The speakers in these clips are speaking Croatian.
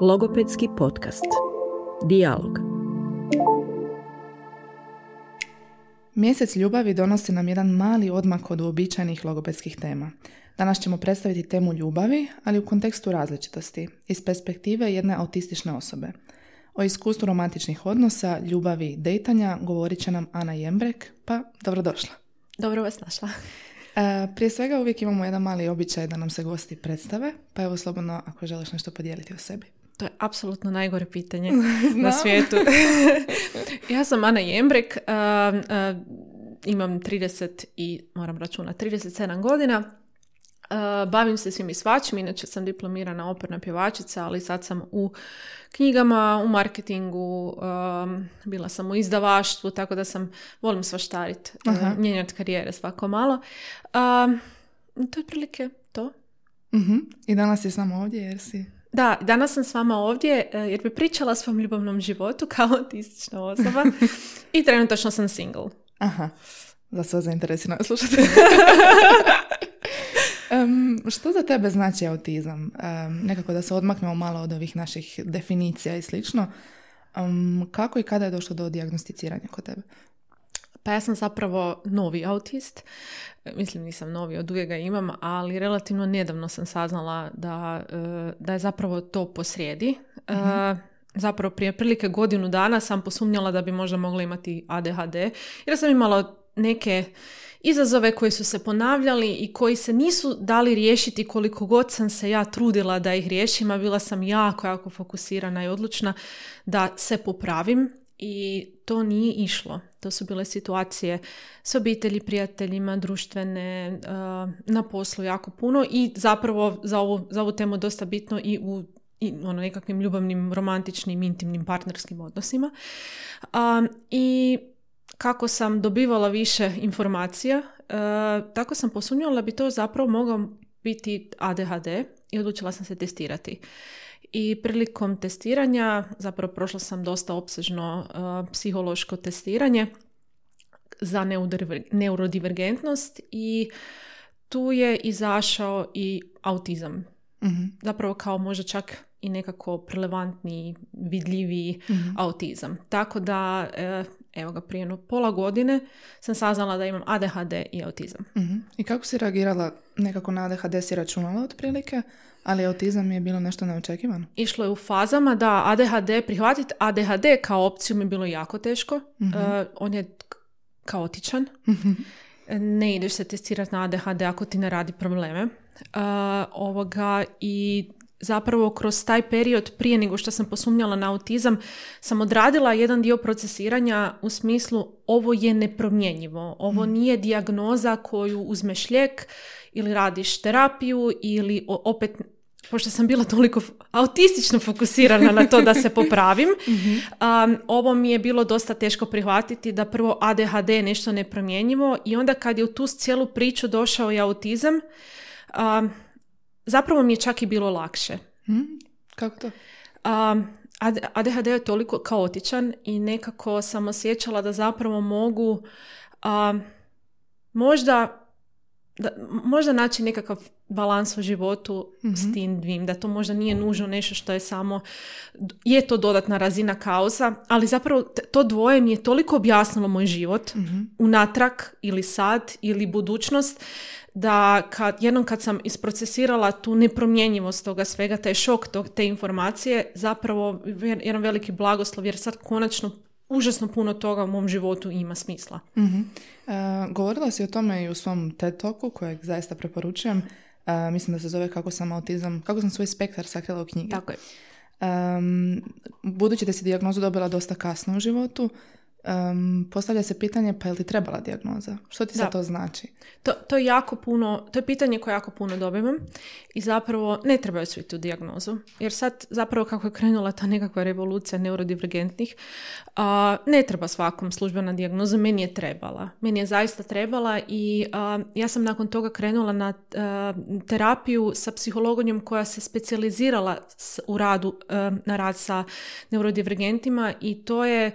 Logopedski podcast. Dialog. Mjesec ljubavi donosi nam jedan mali odmak od uobičajenih logopedskih tema. Danas ćemo predstaviti temu ljubavi, ali u kontekstu različitosti, iz perspektive jedne autistične osobe. O iskustvu romantičnih odnosa, ljubavi i dejtanja govorit će nam Ana Jembrek, pa dobrodošla. Dobro vas našla. E, prije svega uvijek imamo jedan mali običaj da nam se gosti predstave, pa evo slobodno ako želiš nešto podijeliti o sebi. To je apsolutno najgore pitanje na svijetu. ja sam Ana Jembrek, uh, uh, imam 30 i moram računati 37 godina. Uh, bavim se svim i svačim, inače sam diplomirana operna pjevačica, ali sad sam u knjigama, u marketingu, um, bila sam u izdavaštvu, tako da sam, volim svaštarit, uh, mijenjati karijere svako malo. Um, to je prilike to. uh I danas si samo ovdje jer si... Da, danas sam s vama ovdje uh, jer bi pričala o svom ljubavnom životu kao autistična osoba i trenutačno sam single. Aha, za sve zainteresirano slušati. Um, što za tebe znači autizam? Um, nekako da se odmaknemo malo od ovih naših definicija i slično. Um, kako i kada je došlo do dijagnosticiranja kod tebe? Pa ja sam zapravo novi autist. Mislim, nisam novi, od uvijek ga imam, ali relativno nedavno sam saznala da, e, da je zapravo to posrijedi. Uh-huh. Zapravo prije prilike godinu dana sam posumnjala da bi možda mogla imati ADHD, jer sam imala neke izazove koji su se ponavljali i koji se nisu dali riješiti koliko god sam se ja trudila da ih riješim, a bila sam jako, jako fokusirana i odlučna da se popravim i to nije išlo. To su bile situacije s obitelji, prijateljima, društvene, na poslu jako puno i zapravo za ovu, za ovu temu dosta bitno i u i ono nekakvim ljubavnim, romantičnim, intimnim, partnerskim odnosima. Um, I kako sam dobivala više informacija, uh, tako sam posumnjala da bi to zapravo mogao biti ADHD i odlučila sam se testirati. I prilikom testiranja, zapravo prošla sam dosta opsežno uh, psihološko testiranje za neurodivergentnost i tu je izašao i autizam. mm Zapravo kao možda čak i nekako relevantni, vidljiviji mm autizam. Tako da, uh, evo ga, prije pola godine sam saznala da imam ADHD i autizam. mm I kako si reagirala nekako na ADHD si računala otprilike? Ali autizam je bilo nešto neočekivano? Išlo je u fazama da ADHD, prihvatiti ADHD kao opciju mi je bilo jako teško. mm on je kaotičan. mm Ne ideš se testirati na ADHD ako ti ne radi probleme. Uh, ovoga i zapravo kroz taj period prije nego što sam posumnjala na autizam sam odradila jedan dio procesiranja u smislu ovo je nepromjenjivo. Ovo mhm. nije dijagnoza koju uzmeš lijek ili radiš terapiju ili opet pošto sam bila toliko autistično fokusirana na to da se popravim, um, ovo mi je bilo dosta teško prihvatiti da prvo ADHD je nešto nepromjenjivo i onda kad je u tu cijelu priču došao i autizam, um, zapravo mi je čak i bilo lakše. Hmm? Kako to? Um, ADHD je toliko kaotičan i nekako sam osjećala da zapravo mogu um, možda da, možda naći nekakav balans u životu s mhm. tim dvim, da to možda nije nužno nešto što je samo, je to dodatna razina kauza, ali zapravo to dvoje mi je toliko objasnilo moj život mm unatrag ili sad ili budućnost, da kad, jednom kad sam isprocesirala tu nepromjenjivost toga svega, taj šok tog, te informacije, zapravo jedan veliki blagoslov jer sad konačno užasno puno toga u mom životu ima smisla. mm govorila si o tome i u svom TED Talku kojeg zaista preporučujem. Uh, mislim da se zove kako sam autizam, kako sam svoj spektar sakrila u knjigi. Tako je. Um, budući da si dijagnozu dobila dosta kasno u životu, um, postavlja se pitanje pa je li trebala dijagnoza? Što ti za to znači? To, to je jako puno, to je pitanje koje jako puno dobivam i zapravo ne trebaju svi tu dijagnozu. Jer sad zapravo kako je krenula ta nekakva revolucija neurodivergentnih, uh, ne treba svakom službena dijagnoza, meni je trebala. Meni je zaista trebala i ja sam nakon toga krenula na terapiju sa psihologom koja se specijalizirala u radu, na rad sa neurodivergentima i to je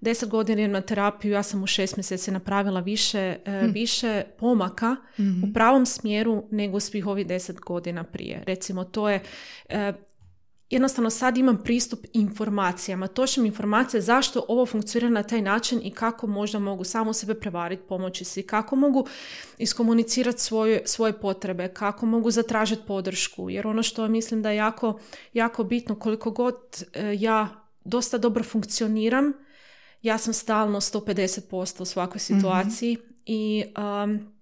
deset godina na terapiju, ja sam u šest mjeseci napravila više, hm. više pomaka mhm. u pravom smjeru nego svih ovih deset godina prije. Recimo, to je... E, jednostavno sad imam pristup informacijama, točnim informacije zašto ovo funkcionira na taj način i kako možda mogu samo sebe prevariti, pomoći si, kako mogu iskomunicirati svoje, svoje potrebe, kako mogu zatražiti podršku, jer ono što mislim da je jako, jako bitno, koliko god e, ja dosta dobro funkcioniram, ja sam stalno 150% u svakoj mhm. situaciji i um,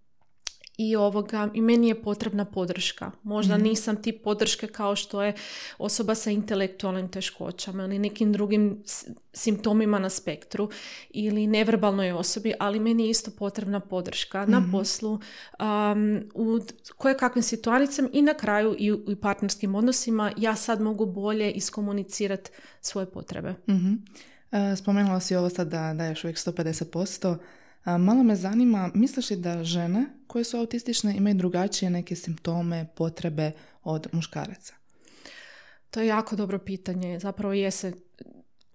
i ovoga i meni je potrebna podrška. Možda mhm. nisam tip podrške kao što je osoba sa intelektualnim teškoćama ili nekim drugim simptomima na spektru ili neverbalnoj osobi, ali meni je isto potrebna podrška na mhm. poslu um, u koje kakvim situacijama i na kraju i u, partnerskim odnosima ja sad mogu bolje iskomunicirati svoje potrebe. mm Spomenula si ovo sad da daješ uvijek 150%. Malo me zanima, misliš li da žene koje su autistične imaju drugačije neke simptome, potrebe od muškaraca? To je jako dobro pitanje. Zapravo je se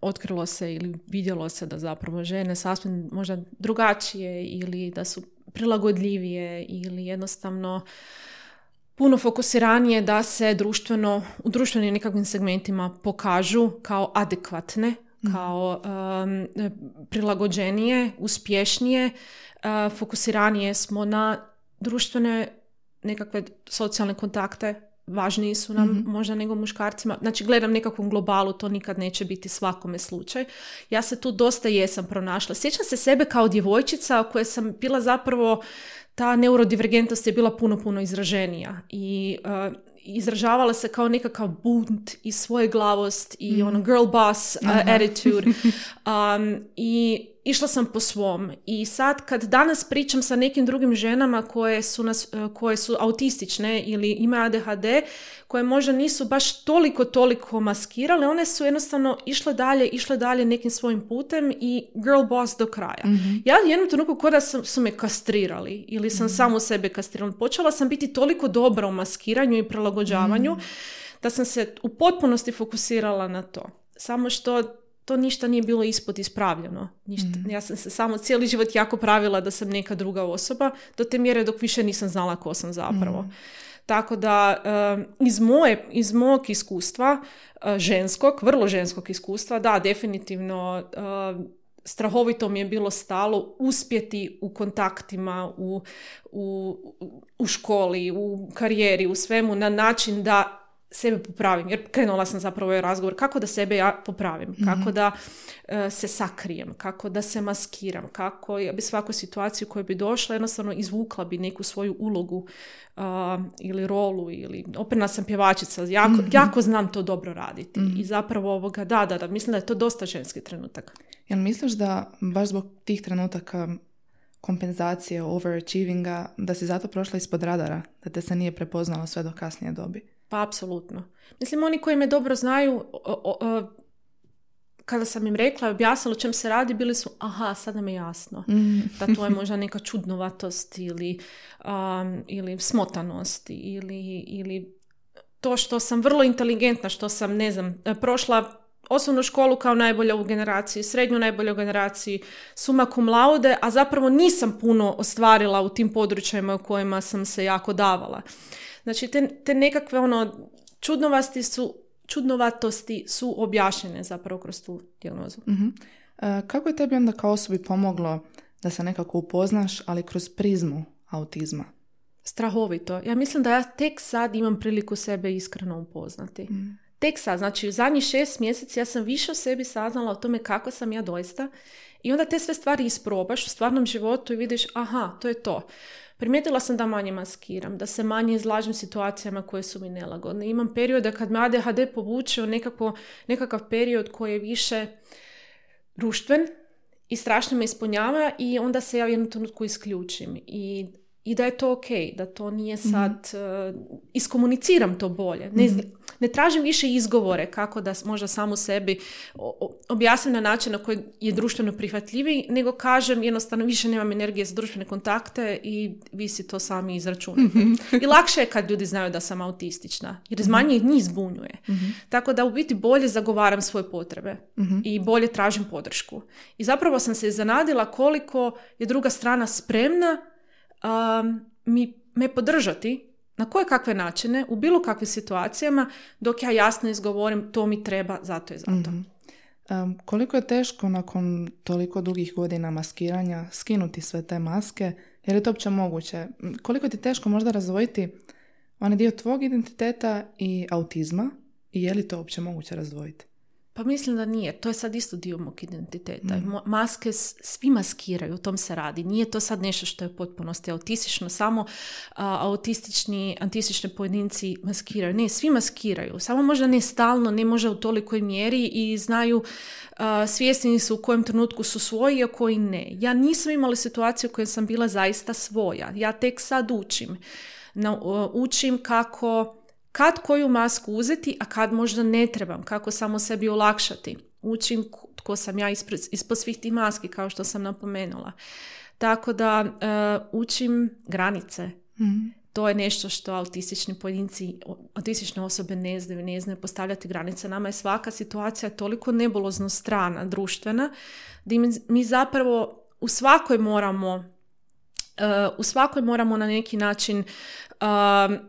otkrilo se ili vidjelo se da zapravo žene sasvim možda drugačije ili da su prilagodljivije ili jednostavno puno fokusiranije da se društveno, u društvenim nekakvim segmentima pokažu kao adekvatne. Kao um, prilagođenije, uspješnije, uh, fokusiranije smo na društvene nekakve socijalne kontakte, važniji su nam mhm. možda nego muškarcima. Znači gledam nekakvom globalu, to nikad neće biti svakome slučaj. Ja se tu dosta jesam pronašla. Sjećam se sebe kao djevojčica koja sam bila zapravo ta neurodivergentnost je bila puno, puno izraženija i uh, izražavala se kao nekakav bunt i svoje glavost i mm. ono girl boss uh, attitude um, i išla sam po svom i sad kad danas pričam sa nekim drugim ženama koje su, nas, e, koje su autistične ili imaju ADHD, koje možda nisu baš toliko, toliko maskirale, one su jednostavno išle dalje, išle dalje nekim svojim putem i girl boss do kraja. mm Ja jednom trenutku kada su, su me kastrirali ili sam mm samo sebe kastrirala. Počela sam biti toliko dobra u maskiranju i prilagođavanju mhm. da sam se u potpunosti fokusirala na to. Samo što to ništa nije bilo ispod ispravljeno. Ništa. Mhm. Ja sam se samo cijeli život jako pravila da sam neka druga osoba, do te mjere dok više nisam znala ko sam zapravo. Mhm. Tako da iz, moje, iz mojeg iskustva, eh, ženskog, vrlo ženskog iskustva, da, definitivno strahovito mi je bilo stalo uspjeti u kontaktima, u, u, u školi, u karijeri, u svemu na način da sebe popravim, jer krenula sam zapravo ovaj razgovor kako da sebe ja popravim, mhm. kako da e, se sakrijem, kako da se maskiram, kako ja bi svaku situaciju koja bi došla jednostavno izvukla bi neku svoju ulogu ili rolu ili operna sam pjevačica, jako, mhm. jako znam to dobro raditi mhm. i zapravo ovoga, da, da, da, mislim da je to dosta ženski trenutak. Jel misliš da baš zbog tih trenutaka kompenzacije, overachievinga, da si zato prošla ispod radara, da te se nije prepoznalo sve do kasnije dobi? Pa apsolutno. Mislim, oni koji me dobro znaju, kada sam im rekla i objasnila o čem se radi, bili su, aha, sada mi je jasno. Mm. Da to je možda neka čudnovatost ili, um, ili smotanost ili, ili to što sam vrlo inteligentna, što sam, ne znam, prošla osnovnu školu kao najbolja u generaciji, srednju najbolju u generaciji, suma cum laude, a zapravo nisam puno ostvarila u tim područjima u kojima sam se jako davala. Znači, te, te nekakve ono, čudnovasti su, čudnovatosti su objašnjene zapravo kroz tu dijagnozu. uh kako je tebi onda kao osobi pomoglo da se nekako upoznaš, ali kroz prizmu autizma? Strahovito. Ja mislim da ja tek sad imam priliku sebe iskreno upoznati. Mhm. Tek sad, znači u zadnjih šest mjeseci ja sam više o sebi saznala o tome kako sam ja doista i onda te sve stvari isprobaš u stvarnom životu i vidiš aha, to je to. Primijetila sam da manje maskiram, da se manje izlažem situacijama koje su mi nelagodne. Imam periode kad me ADHD povuče u nekako, nekakav period koji je više društven i strašno me ispunjava i onda se ja u jednom trenutku isključim. I i da je to ok, da to nije mhm. sad, mm iskomuniciram to bolje. Ne, mhm. ne tražim više izgovore kako da možda samu sebi objasnim na način na koji je društveno prihvatljiviji, nego kažem jednostavno više nemam energije za društvene kontakte i vi si to sami izračunate. mm I lakše je kad ljudi znaju da sam autistična, jer mhm. manje njih zbunjuje. Tako da u biti bolje zagovaram svoje potrebe i bolje tražim podršku. I zapravo sam se iznenadila koliko je druga strana spremna um, mi, me podržati na koje kakve načine, u bilo kakvim situacijama, dok ja jasno izgovorim to mi treba, zato je zato. Mhm. Em, koliko je teško nakon toliko dugih godina maskiranja skinuti sve te maske? Je li to uopće moguće? Koliko ti je teško možda razdvojiti onaj dio tvog identiteta i autizma? I je li to uopće moguće razdvojiti? Pa mislim da nije. To je sad isto dio mog identiteta. Mo- Maske svi maskiraju, o tom se radi. Nije to sad nešto što je potpunosti autistično, samo a, autistični, antistični pojedinci maskiraju. Ne, svi maskiraju. Samo možda ne stalno, ne može u tolikoj mjeri i znaju, a, svjesni su u kojem trenutku su svoji, a koji ne. Ja nisam imala situaciju u kojoj sam bila zaista svoja. Ja tek sad učim. Na, učim kako kad koju masku uzeti, a kad možda ne trebam, kako samo sebi olakšati. Učim tko sam ja ispred, ispod svih tih maski, kao što sam napomenula. Tako da e, učim granice. Mhm. To je nešto što autistični pojedinci, autistične osobe ne znaju, ne znaju postavljati granice. Nama je svaka situacija toliko nebulozno strana, društvena, da mi, zapravo u svakoj moramo e, u svakoj moramo na neki način um,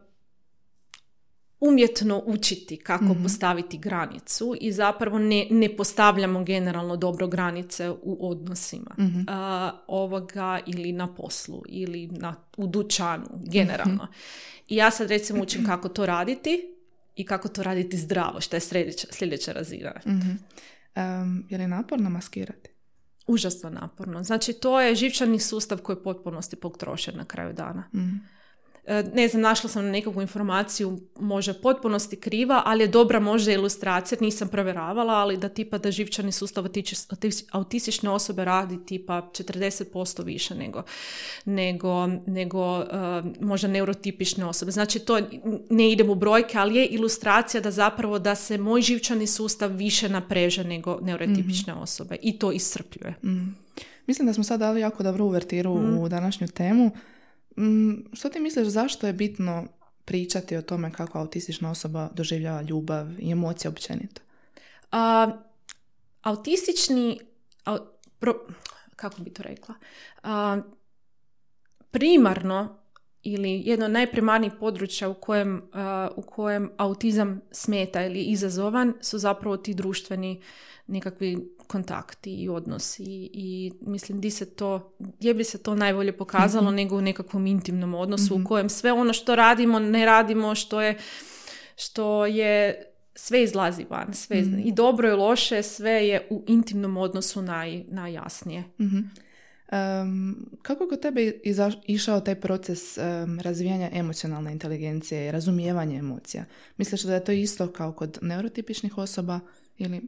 umjetno učiti kako Mhm. postaviti granicu i zapravo ne, ne postavljamo generalno dobro granice u odnosima Mhm. a, ovoga ili na poslu ili na, u dućanu generalno. I ja sad recimo učim kako to raditi i kako to raditi zdravo, što je sljedeća, sljedeća razina. Mhm. Em, je li naporno maskirati? Užasno naporno. Znači to je živčani sustav koji je potpunosti potrošen na kraju dana. E, ne znam, našla sam nekakvu informaciju, može potpunosti kriva, ali je dobra možda ilustracija, nisam provjeravala, ali da tipa da živčani sustav autistične osobe radi tipa 40% više nego, nego, nego e, možda neurotipične osobe. Znači to ne idem u brojke, ali je ilustracija da zapravo da se moj živčani sustav više napreže nego neurotipične osobe i to iscrpljuje. Mhm. Mislim da smo sad dali jako dobru uvertiru Mhm. u današnju temu. Mm, Što ti misliš zašto je bitno pričati o tome kako autistična osoba doživljava ljubav i emocije općenito? A, autistični, au- pro- kako bi to rekla, A, primarno ili jedno od najprimarnijih područja u kojem, a, u kojem autizam smeta ili izazovan su zapravo ti društveni nekakvi kontakti i odnosi i mislim di se to, gdje bi se to najbolje pokazalo nego u nekakvom intimnom odnosu u kojem sve ono što radimo, ne radimo, što je što je sve izlazi van, sve iz- i dobro i loše, sve je u intimnom odnosu naj, najjasnije. Em, kako kod tebe iza- išao taj proces em, razvijanja emocionalne inteligencije i razumijevanja emocija? Misliš da je to isto kao kod neurotipičnih osoba ili...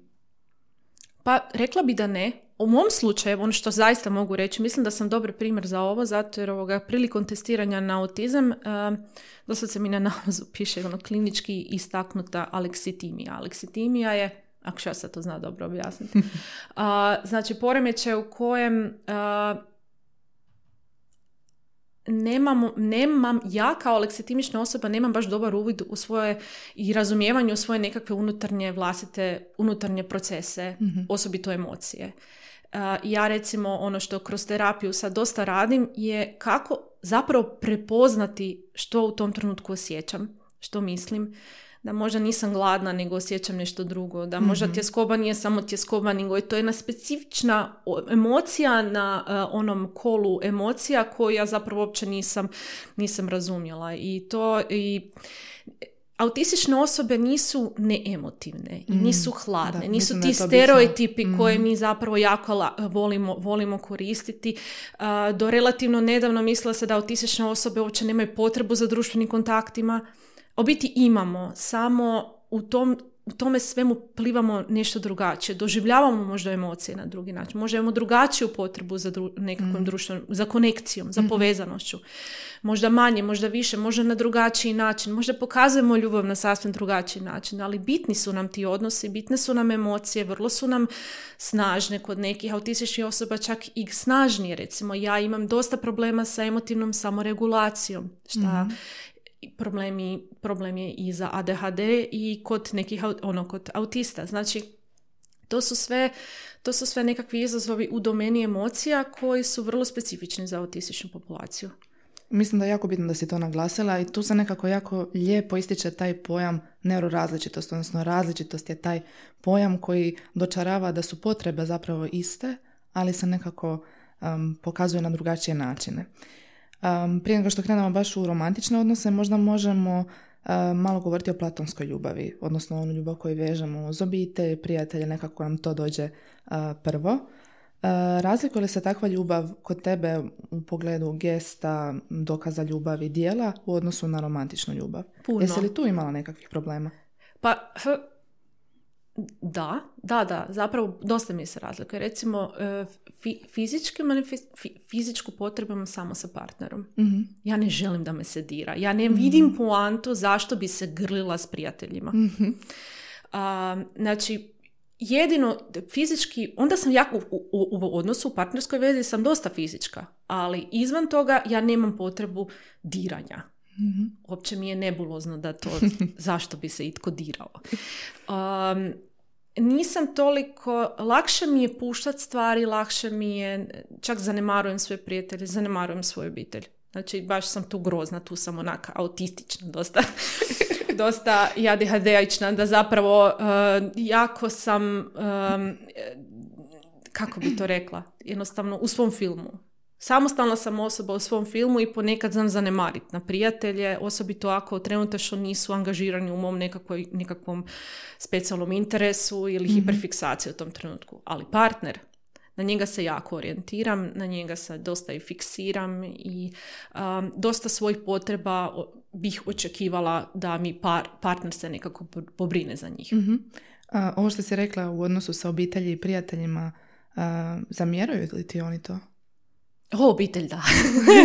Pa rekla bi da ne. U mom slučaju, ono što zaista mogu reći, mislim da sam dobar primjer za ovo, zato jer ovoga, prilikom testiranja na autizam, um, doslovce mi na nalazu piše ono, klinički istaknuta aleksitimija. Aleksitimija je, ako ja sad to zna dobro objasniti, a, znači poremećaj u kojem a, nemam, nemam, ja kao aleksitimična osoba nemam baš dobar uvid u svoje i razumijevanje u svoje nekakve unutarnje vlastite, unutarnje procese, osobito emocije. Uh, ja recimo ono što kroz terapiju sad dosta radim je kako zapravo prepoznati što u tom trenutku osjećam, što mislim, da možda nisam gladna nego osjećam nešto drugo, da možda tjeskoba nije samo tjeskoba nego je to jedna specifična emocija na uh, onom kolu emocija koju ja zapravo uopće nisam, nisam razumjela. I to i autistične osobe nisu neemotivne i nisu hladne, da, nisu ti stereotipi koje mi zapravo jako la- volimo, volimo koristiti. A, do relativno nedavno mislila se da autistične osobe uopće nemaju potrebu za društvenim kontaktima. U biti imamo, samo u tom u tome svemu plivamo nešto drugačije. Doživljavamo možda emocije na drugi način. Možda imamo drugačiju potrebu za dru- nekakvom društvenom, za konekcijom, za povezanošću. Možda manje, možda više, možda na drugačiji način. Možda pokazujemo ljubav na sasvim drugačiji način, ali bitni su nam ti odnosi, bitne su nam emocije, vrlo su nam snažne kod nekih autističnih osoba, čak i snažnije. Recimo, ja imam dosta problema sa emotivnom samoregulacijom, šta i problemi, problem je i za ADHD i kod nekih ono kod autista. Znači to su sve to su sve nekakvi izazovi u domeni emocija koji su vrlo specifični za autističnu populaciju. mislim da je jako bitno da si to naglasila i tu se nekako jako lijepo ističe taj pojam neurorazličitost, odnosno različitost je taj pojam koji dočarava da su potrebe zapravo iste, ali se nekako um, pokazuje na drugačije načine. Um, prije nego što krenemo baš u romantične odnose, možda možemo malo govoriti o platonskoj ljubavi, odnosno onu ljubav koju vežemo uz obitelj, prijatelje, nekako nam to dođe uh, prvo. Uh, razlikuje li se takva ljubav kod tebe u pogledu gesta, dokaza ljubavi, dijela u odnosu na romantičnu ljubav? Puno. Jesi li tu imala nekakvih problema? Pa, da, da, da, zapravo dosta mi se razlikuje. Recimo, e, fi, fizički manifest, fi- fizičku potrebu imam samo sa partnerom. Mhm. Ja ne želim da me se dira. Ja ne vidim poantu zašto bi se grlila s prijateljima. Mhm. A, znači, jedino fizički, onda sam jako, u, u, u odnosu u partnerskoj vezi sam dosta fizička, ali izvan toga ja nemam potrebu diranja. Mhm. Uopće mi je nebulozno da to, zašto bi se itko dirao. Um, nisam toliko, lakše mi je puštat stvari, lakše mi je, čak zanemarujem svoje prijatelje, zanemarujem svoju obitelj. Znači, baš sam tu grozna, tu sam onaka autistična, dosta, dosta ADHD-ična, da zapravo uh, jako sam, um, kako bi to rekla, jednostavno u svom filmu. Samostalna sam osoba u svom filmu i ponekad znam zanemariti na prijatelje, osobito ako trenutačno nisu angažirani u mom nekakvoj, nekakvom specijalnom interesu ili hiperfiksaciji u tom trenutku. Ali partner, na njega se jako orijentiram, na njega se dosta i fiksiram i um, dosta svojih potreba bih očekivala da mi par, partner se nekako po- pobrine za njih. Mhm. A, ovo što si rekla u odnosu sa obitelji i prijateljima, a, zamjeraju li ti oni to? O, obitelj da.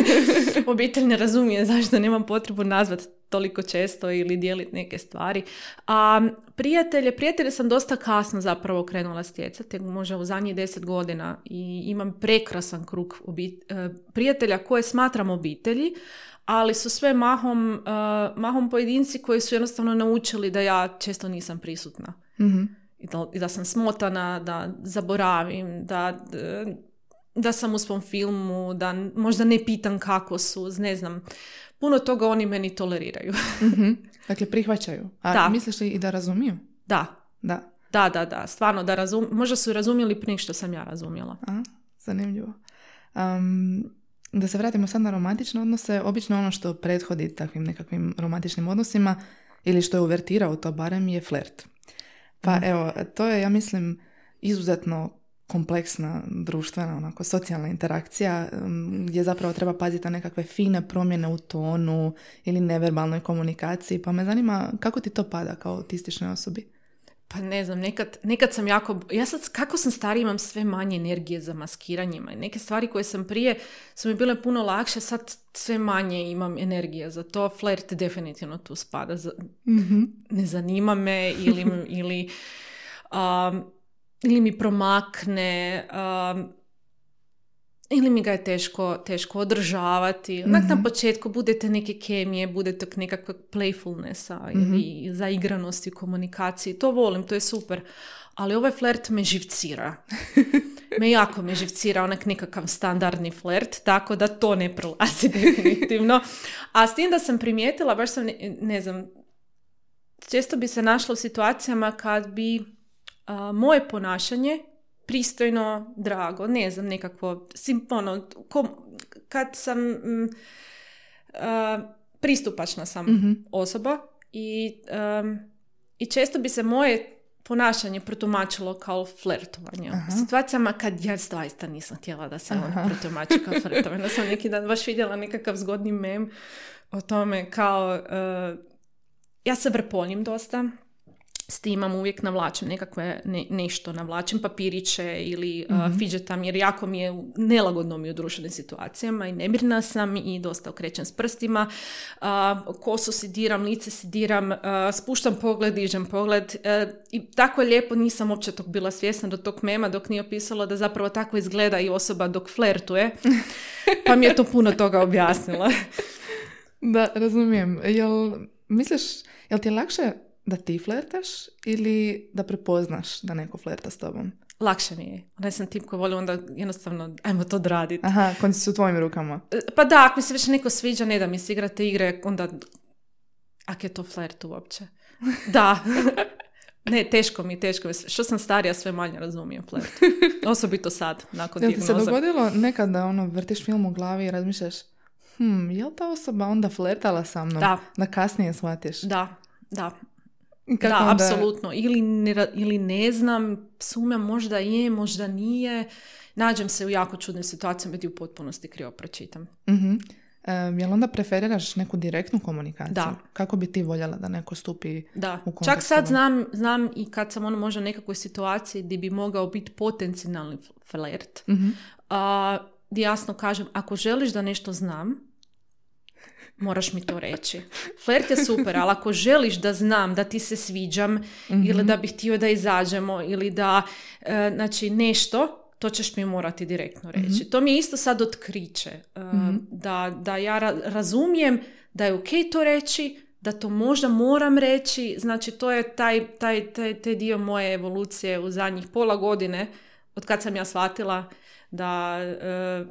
obitelj ne razumije zašto nemam potrebu nazvat toliko često ili dijeliti neke stvari. A prijatelje, prijatelje sam dosta kasno zapravo krenula stjecati, možda u zadnjih deset godina i imam prekrasan krug obi- e, prijatelja koje smatram obitelji, ali su sve mahom, e, mahom pojedinci koji su jednostavno naučili da ja često nisam prisutna. Mhm. I da, i da sam smotana, da zaboravim, da, da sam u svom filmu, da možda ne pitam kako su, ne znam. Puno toga oni meni toleriraju. Mhm. Dakle, prihvaćaju. A Da. misliš li i da razumiju? da, Da. da, da, da, stvarno da razum, možda su razumjeli prije što sam ja razumjela. A, zanimljivo. Um, da se vratimo sad na romantične odnose, obično ono što prethodi takvim nekakvim romantičnim odnosima ili što je uvertirao to barem je flert. Pa evo, to je, ja mislim, izuzetno kompleksna društvena, onako, socijalna interakcija gdje zapravo treba paziti na nekakve fine promjene u tonu ili neverbalnoj komunikaciji. Pa me zanima kako ti to pada kao autističnoj osobi? Pa ne znam, nekad, nekad sam jako, ja sad kako sam stariji imam sve manje energije za maskiranjima neke stvari koje sam prije su mi bile puno lakše, sad sve manje imam energije za to, flirt definitivno tu spada, za, ne zanima me ili, ili, um, ili mi promakne, um, ili mi ga je teško, teško održavati. Onak na početku budete neke kemije, budete nekakvog playfulnessa ili zaigranosti u komunikaciji. To volim, to je super. Ali ovaj flert me živcira. me jako me živcira onak nekakav standardni flert, tako da to ne prolazi definitivno. A s tim da sam primijetila, baš sam, ne, ne znam, često bi se našla u situacijama kad bi a, moje ponašanje pristojno, drago, ne znam, nekakvo, sim, ono, kom, kad sam mm, a, pristupačna sam osoba i, um, i često bi se moje ponašanje protumačilo kao flirtovanje. U situacijama kad ja zaista nisam htjela da se ono protumači kao flirtovanje. Da sam neki dan baš vidjela nekakav zgodni mem o tome kao uh, ja se vrpoljim dosta s tim imam uvijek navlačim nekakve ne, nešto, navlačim papiriće ili uh, fidgetam jer jako mi je nelagodno mi u društvenim situacijama i nemirna sam i dosta okrećem s prstima. Uh, kosu si diram, lice si diram, uh, spuštam pogled, dižem pogled uh, i tako je lijepo, nisam uopće tog bila svjesna do tog mema dok nije opisalo da zapravo tako izgleda i osoba dok flertuje. pa mi je to puno toga objasnila. Da, razumijem. Jel, misliš, jel ti je lakše da ti flertaš ili da prepoznaš da neko flerta s tobom? lakše mi je. Ne sam tip koji voli onda jednostavno, ajmo to odraditi. Aha, konci su u tvojim rukama. Pa da, ako mi se već neko sviđa, ne da mi se igrate igre, onda... Ak je to flert uopće? Da. Ne, teško mi, teško mi. Što sam starija, sve manje razumijem flert. Osobito sad, nakon Jel ti se dogodilo nekad da ono, vrtiš film u glavi i razmišljaš hm, je li ta osoba onda flertala sa mnom? Da. Da kasnije shvatiš. Da, da. Kako da, onda- apsolutno. Ili ne, ili ne znam, sumnjam možda je, možda nije. Nađem se u jako čudnim situacijama gdje u potpunosti krivo pročitam. Mhm. Em, jel onda preferiraš neku direktnu komunikaciju? Da. Kako bi ti voljela da neko stupi Da, u čak kontekstu sad van? znam, znam i kad sam ono možda u nekakvoj situaciji gdje bi mogao biti potencijalni flert, Mhm. a, gdje jasno kažem, ako želiš da nešto znam, moraš mi to reći. Flert je super, ali ako želiš da znam da ti se sviđam ili da bih htio da izađemo ili da, e, znači nešto, to ćeš mi morati direktno reći. To mi je isto sad otkriće. e, da, da ja ra- razumijem da je ok to reći, da to možda moram reći, znači to je taj, taj, taj, taj dio moje evolucije u zadnjih pola godine, od kad sam ja shvatila da, e,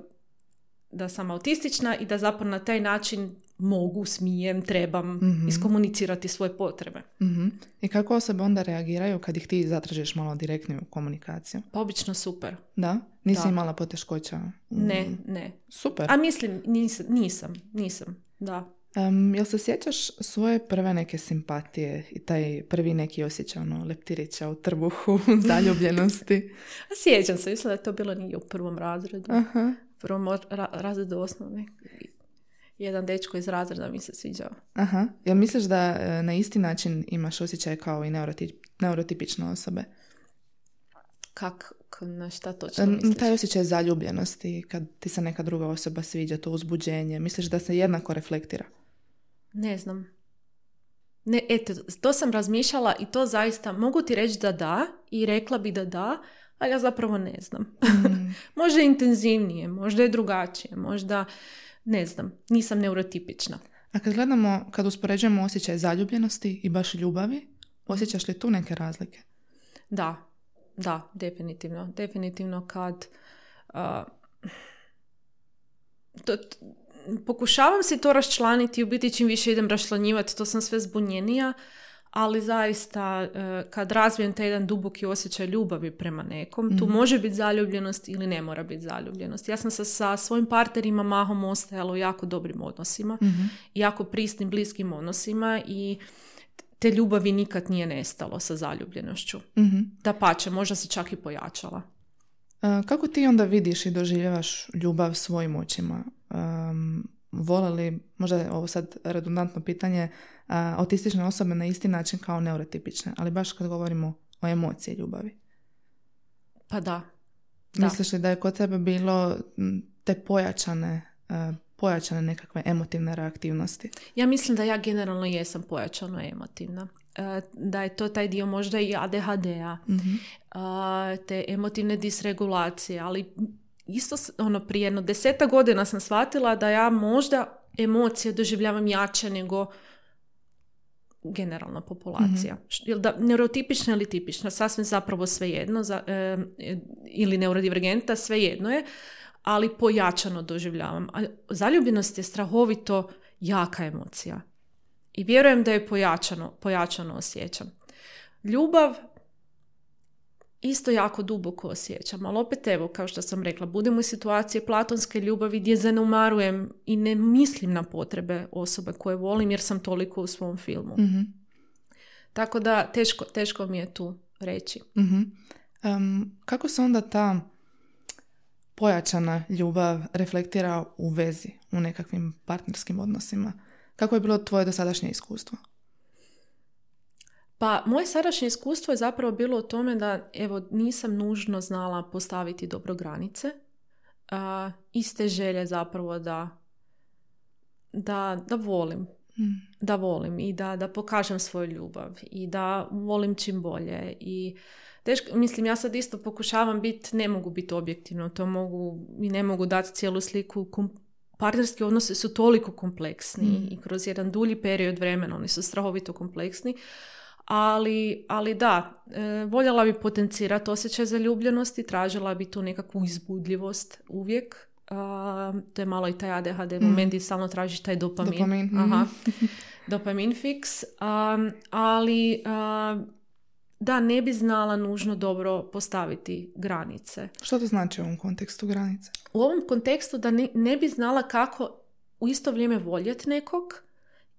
da sam autistična i da zapravo na taj način mogu, smijem, trebam iskomunicirati svoje potrebe. Mhm. I kako osobe onda reagiraju kad ih ti zatražiš malo direktniju komunikaciju? Pa obično super. Da? Nisi Da. imala poteškoća? u- Ne, ne. Super. A mislim, nisam, nisam, nisam, da. Em, jel se sjećaš svoje prve neke simpatije i taj prvi neki osjećaj ono, leptirića u trbuhu, zaljubljenosti? Sjećam se, mislim da je to bilo nije u prvom razredu. Aha. Prvom ra- razredu osnovne. Jedan dečko iz razreda mi se sviđao. Aha. Jel misliš da e, na isti način imaš osjećaj kao i neuroti- neurotipične osobe? Kak, na šta točno misliš? Taj osjećaj zaljubljenosti kad ti se neka druga osoba sviđa, to uzbuđenje, misliš da se jednako reflektira? Ne znam. Ne, eto, to sam razmišljala i to zaista, mogu ti reći da da i rekla bi da da, ali ja zapravo ne znam. možda je intenzivnije, možda je drugačije, možda, ne znam, nisam neurotipična. A kad gledamo, kad uspoređujemo osjećaj zaljubljenosti i baš ljubavi, osjećaš li tu neke razlike? Da, da, definitivno. Definitivno kad... a, to, t- pokušavam si to raščlaniti, u biti čim više idem raščlanjivati, to sam sve zbunjenija, ali zaista e, kad razvijem taj jedan duboki osjećaj ljubavi prema nekom, tu može biti zaljubljenost ili ne mora biti zaljubljenost. Ja sam se sa svojim partnerima mahom ostajala u jako dobrim odnosima, jako prisnim, bliskim odnosima i te ljubavi nikad nije nestalo sa zaljubljenošću. Mhm. Da pače, možda se čak i pojačala. E, Kako ti onda vidiš i doživljavaš ljubav svojim očima? Um, vole li, možda je ovo sad redundantno pitanje, autistične osobe na isti način kao neurotipične, ali baš kad govorimo o emociji ljubavi. Pa da. Da. Misliš li da je kod tebe bilo te pojačane, e, pojačane nekakve emotivne reaktivnosti? Ja mislim da ja generalno jesam pojačano emotivna. E, Da je to taj dio možda i ADHD-a, a, te emotivne disregulacije, ali isto ono prije jedno deseta godina sam shvatila da ja možda emocije doživljavam jače nego generalna populacija. Jel da, neurotipična ili tipična, sasvim zapravo svejedno, za, e, e, ili neurodivergenta, svejedno je, ali pojačano doživljavam. A zaljubljenost je strahovito jaka emocija. I vjerujem da je pojačano, pojačano osjećam. Ljubav isto jako duboko osjećam, ali opet evo, kao što sam rekla, budemo u situaciji platonske ljubavi gdje zanemarujem i ne mislim na potrebe osobe koje volim jer sam toliko u svom filmu. Mhm. Tako da teško, teško mi je tu reći. Mhm. Em, kako se onda ta pojačana ljubav reflektira u vezi, u nekakvim partnerskim odnosima? Kako je bilo tvoje dosadašnje iskustvo? Pa moje sadašnje iskustvo je zapravo bilo u tome da evo nisam nužno znala postaviti dobro granice. A, iste želje zapravo da, da, da volim. Da volim i da, da pokažem svoju ljubav i da volim čim bolje i teško, mislim ja sad isto pokušavam biti, ne mogu biti objektivno, to mogu i ne mogu dati cijelu sliku kom- partnerski odnosi su toliko kompleksni i kroz jedan dulji period vremena oni su strahovito kompleksni, Ali, ali da, e, voljela bi potencirati osjećaj zaljubljenosti, tražila bi tu nekakvu izbudljivost uvijek. to je malo i taj ADHD mm. moment i stalno tražiš taj dopamin. Dopamin. Mhm. Aha. dopamin fix. ali da, ne bi znala nužno dobro postaviti granice. Što to znači u ovom kontekstu granice? U ovom kontekstu da ne, ne bi znala kako u isto vrijeme voljeti nekog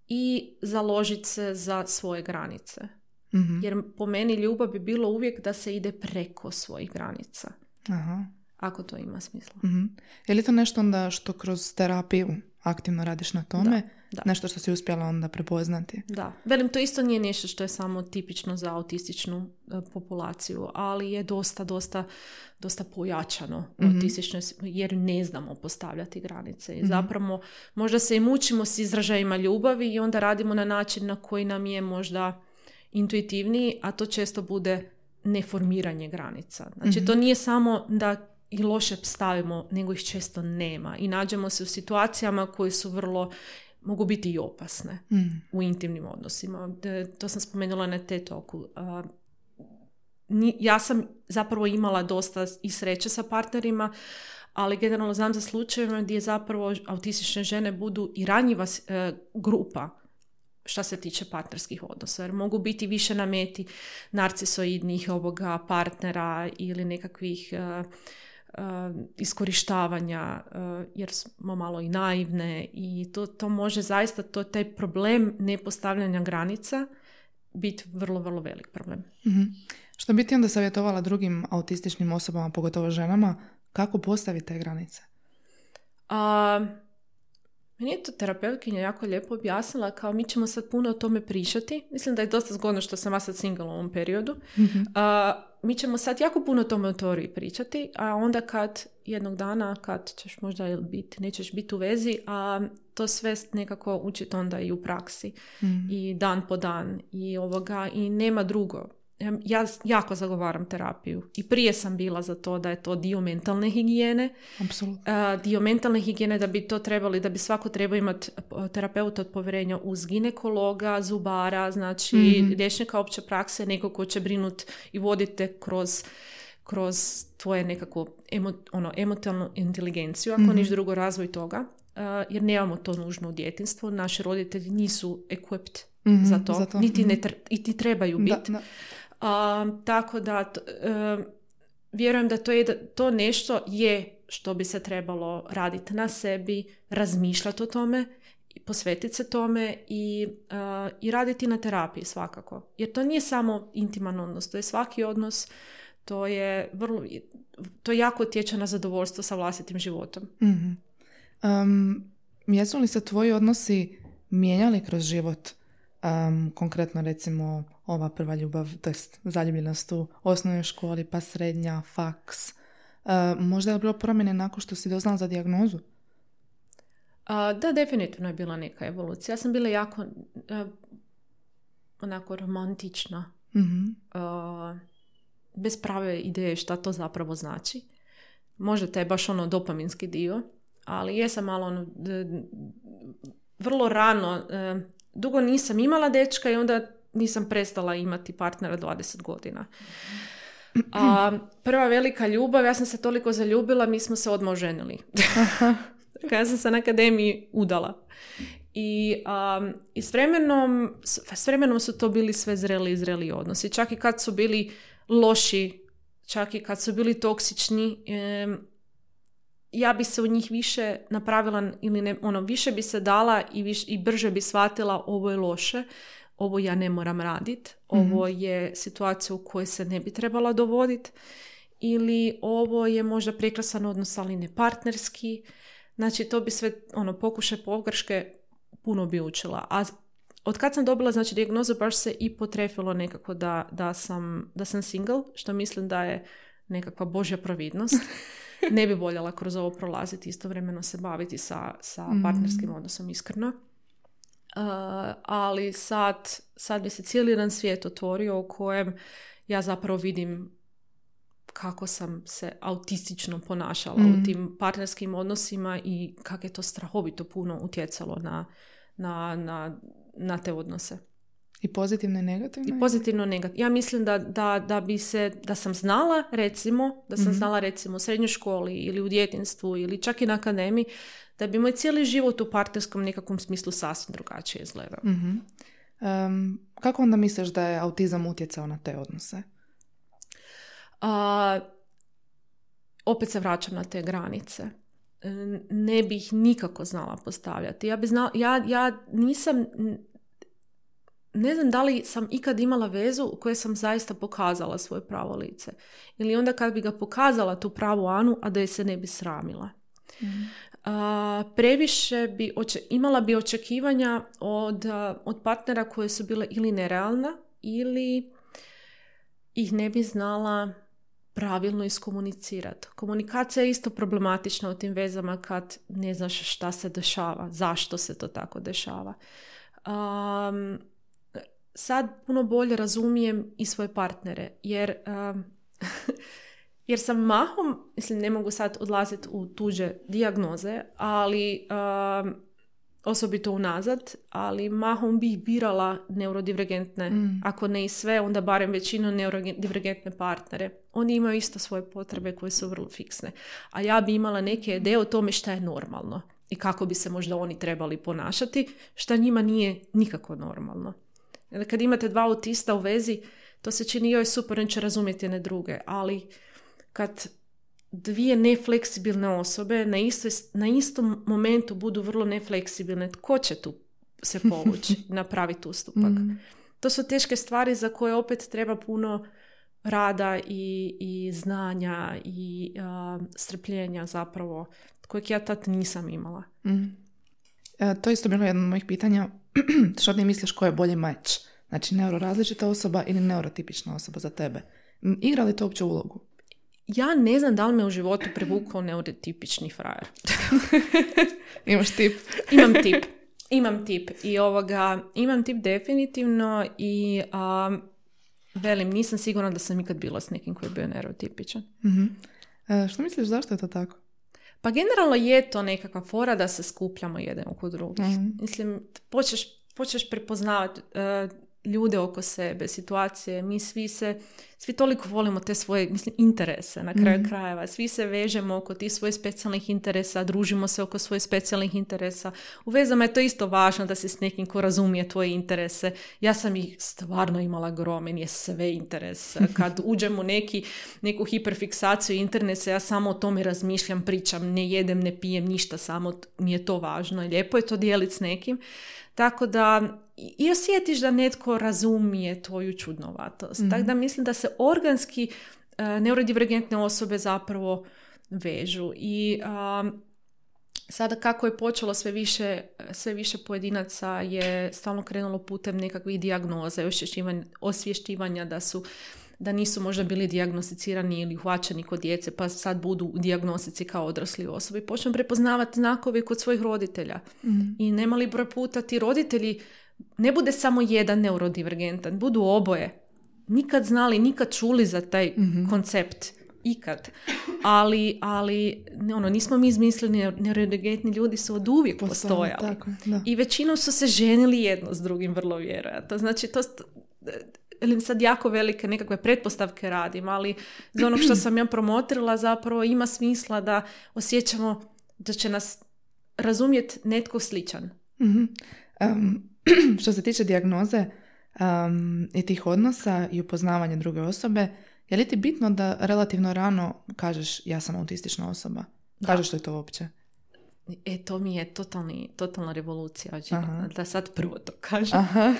i založiti se za svoje granice. Mm Jer po meni ljubav bi bilo uvijek da se ide preko svojih granica. Aha. Ako to ima smisla. mm Je li to nešto onda što kroz terapiju aktivno radiš na tome? Da. Nešto što si uspjela onda prepoznati. Da. Velim, to isto nije nešto što je samo tipično za autističnu e, populaciju, ali je dosta, dosta, dosta pojačano mm jer ne znamo postavljati granice. I mhm. zapravo možda se i mučimo s izražajima ljubavi i onda radimo na način na koji nam je možda intuitivniji, a to često bude neformiranje granica. Znači, to mhm. nije samo da i loše stavimo, nego ih često nema. I nađemo se u situacijama koje su vrlo mogu biti i opasne mm. u intimnim odnosima. To sam spomenula na te toku. Ja sam zapravo imala dosta i sreće sa partnerima, ali generalno znam za slučajeve gdje zapravo autistične žene budu i ranjiva e, grupa što se tiče partnerskih odnosa. Jer mogu biti više na meti narcisoidnih ovoga partnera ili nekakvih e, Uh, iskorištavanja uh, jer smo malo i naivne i to, to može zaista, to taj problem nepostavljanja granica biti vrlo, vrlo velik problem. mm Što bi ti onda savjetovala drugim autističnim osobama, pogotovo ženama, kako postaviti te granice? Uh, meni je to terapeutkinja jako lijepo objasnila kao mi ćemo sad puno o tome pričati. Mislim da je dosta zgodno što sam ja sad single u ovom periodu. mm mi ćemo sad jako puno o tome o teoriji pričati, a onda kad jednog dana, kad ćeš možda biti, nećeš biti u vezi, a to sve nekako učiti onda i u praksi mm. i dan po dan i ovoga i nema drugo ja jako zagovaram terapiju i prije sam bila za to da je to dio mentalne higijene. Apsolutno. dio mentalne higijene da bi to trebali, da bi svako trebao imati terapeuta od povjerenja uz ginekologa, zubara, znači mm liječnika opće prakse, neko ko će brinuti i vodite kroz kroz tvoje nekako emo, ono, emotivnu inteligenciju, ako mm niš drugo razvoj toga, jer nemamo to nužno u djetinstvu. Naši roditelji nisu equipped mm za, to, za to, niti, ne mhm. trebaju biti. A, tako da e, vjerujem da to, je, to nešto je što bi se trebalo raditi na sebi, razmišljati o tome, posvetiti se tome i, e, i raditi na terapiji svakako. Jer to nije samo intiman odnos, to je svaki odnos, to je vrlo, to jako utječe na zadovoljstvo sa vlastitim životom. mm jesu li se tvoji odnosi mijenjali kroz život? Um, konkretno recimo ova prva ljubav, to jest zaljubljenost u osnovnoj školi, pa srednja, faks. Uh, možda je bilo promjene nakon što si doznala za dijagnozu? da, definitivno je bila neka evolucija. Ja sam bila jako uh, onako romantična. mm bez prave ideje šta to zapravo znači. Možda te je baš ono dopaminski dio, ali jesam malo ono, vrlo rano dugo nisam imala dečka i onda nisam prestala imati partnera 20 godina. A prva velika ljubav, ja sam se toliko zaljubila, mi smo se odmah oženili. ja sam se na akademiji udala. I, i s, vremenom, s vremenom su to bili sve zreli i zreli odnosi. Čak i kad su bili loši, čak i kad su bili toksični, ja bi se u njih više napravila ili ne, ono, više bi se dala i, viš, i brže bi shvatila ovo je loše, ovo ja ne moram raditi, ovo mhm. je situacija u kojoj se ne bi trebala dovoditi ili ovo je možda prekrasan odnos, ali ne partnerski. Znači, to bi sve, ono, pokuše pogreške puno bi učila. A od kad sam dobila, znači, dijagnozu, baš se i potrefilo nekako da, da, sam, da sam single, što mislim da je nekakva božja providnost. ne bi voljela kroz ovo prolaziti, istovremeno se baviti sa, sa mhm. partnerskim odnosom iskreno. Uh, ali sad, sad bi se cijeli jedan svijet otvorio u kojem ja zapravo vidim kako sam se autistično ponašala u mhm. tim partnerskim odnosima i kako je to strahovito puno utjecalo na, na, na, na te odnose. I pozitivno i negativno? I pozitivno i negativno. Ja mislim da, da, da bi se, da sam znala recimo, da sam Mhm. znala recimo u srednjoj školi ili u djetinstvu ili čak i na akademiji, da bi moj cijeli život u partnerskom nekakvom smislu sasvim drugačije izgledao. Mhm. Em, kako onda misliš da je autizam utjecao na te odnose? A, opet se vraćam na te granice. E, Ne bih ih nikako znala postavljati. Ja, bi znala, ja, ja nisam, ne znam da li sam ikad imala vezu u kojoj sam zaista pokazala svoje pravo lice. Ili onda kad bi ga pokazala tu pravu Anu, a da je se ne bi sramila. A, previše bi, imala bi očekivanja od, a, od partnera koje su bile ili nerealna ili ih ne bi znala pravilno iskomunicirati. Komunikacija je isto problematična u tim vezama kad ne znaš šta se dešava, zašto se to tako dešava. Um, sad puno bolje razumijem i svoje partnere, jer, um, jer sam mahom, mislim ne mogu sad odlaziti u tuđe dijagnoze, ali um, osobito unazad, ali mahom bih birala neurodivergentne, Mm. ako ne i sve, onda barem većinu neurodivergentne partnere. Oni imaju isto svoje potrebe koje su vrlo fiksne. A ja bi imala neke ideje o tome šta je normalno i kako bi se možda oni trebali ponašati, šta njima nije nikako normalno. Kad imate dva autista u vezi, to se čini joj super, on će razumjeti jedne druge, ali kad dvije nefleksibilne osobe na, istoj, na istom momentu budu vrlo nefleksibilne, tko će tu se povući, napraviti ustupak? Mhm. To su teške stvari za koje opet treba puno rada i, i znanja i a, strpljenja zapravo, kojeg ja tad nisam imala. Mhm. E, to je isto bilo jedno od mojih pitanja. Što ti misliš ko je bolji mač? Znači neurorazličita osoba ili neurotipična osoba za tebe? Igra li to uopće ulogu? Ja ne znam da li me u životu privukao neurotipični frajer. Imaš tip? imam tip. Imam tip. I ovoga, imam tip definitivno i a, velim, nisam sigurna da sam ikad bila s nekim koji je bio neurotipičan. Mhm. E, što misliš zašto je to tako? Pa generalno je to nekakva fora da se skupljamo jedan oko drugih. Mhm. Mislim, počeš, počeš prepoznavati e, ljude oko sebe, situacije, mi svi se, svi toliko volimo te svoje, mislim, interese na kraju Mhm. krajeva. Svi se vežemo oko tih svojih specijalnih interesa, družimo se oko svojih specijalnih interesa. U vezama je to isto važno da si s nekim ko razumije tvoje interese. Ja sam ih stvarno imala gro, meni je sve interes. Kad uđem u neki, neku hiperfiksaciju interneta, ja samo o tome razmišljam, pričam, ne jedem, ne pijem ništa, samo mi je to važno. I Lijepo je to dijeliti s nekim. Tako da i i osjetiš da netko razumije tvoju čudnovatost. Tako da mislim da se organski e, neurodivergentne osobe zapravo vežu. I um, sada kako je počelo sve više, sve više pojedinaca je stalno krenulo putem nekakvih dijagnoza i osvješćivanja, da su da nisu možda bili dijagnosticirani ili uhvaćeni kod djece, pa sad budu u dijagnostici kao odrasli osobi. Počnu prepoznavati znakove kod svojih roditelja. I nema li broj puta ti roditelji, ne bude samo jedan neurodivergentan, budu oboje. Nikad znali, nikad čuli za taj koncept. Ikad. Ali, ali ono, nismo mi izmislili, neur- neurodivergentni ljudi su od uvijek Postojali, postojali. tako, da. I većinom su se ženili jedno s drugim, vrlo vjerojatno. Znači, to st- velim sad jako velike nekakve pretpostavke radim, ali za onog što sam ja promotrila zapravo ima smisla da osjećamo da će nas razumjeti netko sličan. Mhm. Em, što se tiče dijagnoze em, i tih odnosa i upoznavanja druge osobe, je li ti bitno da relativno rano kažeš ja sam autistična osoba? Kažeš li to uopće? E, to mi je totalni, totalna revolucija. Aha. Da sad prvo to kažem. Aha.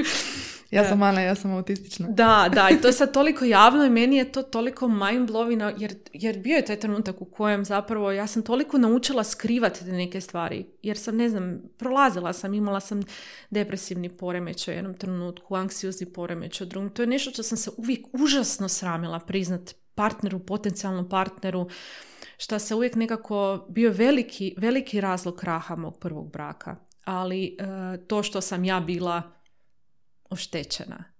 ja sam Ana, ja sam autistična. Da, da, i to je sad toliko javno i meni je to toliko mind blowing, jer, jer bio je taj trenutak u kojem zapravo ja sam toliko naučila skrivati neke stvari, jer sam, ne znam, prolazila sam, imala sam depresivni poremećaj u jednom trenutku, anksiozni poremećaj u drugom, to je nešto što sam se uvijek užasno sramila priznat partneru, potencijalnom partneru, što se uvijek nekako bio veliki, veliki razlog kraha mog prvog braka, ali e, to što sam ja bila oštećena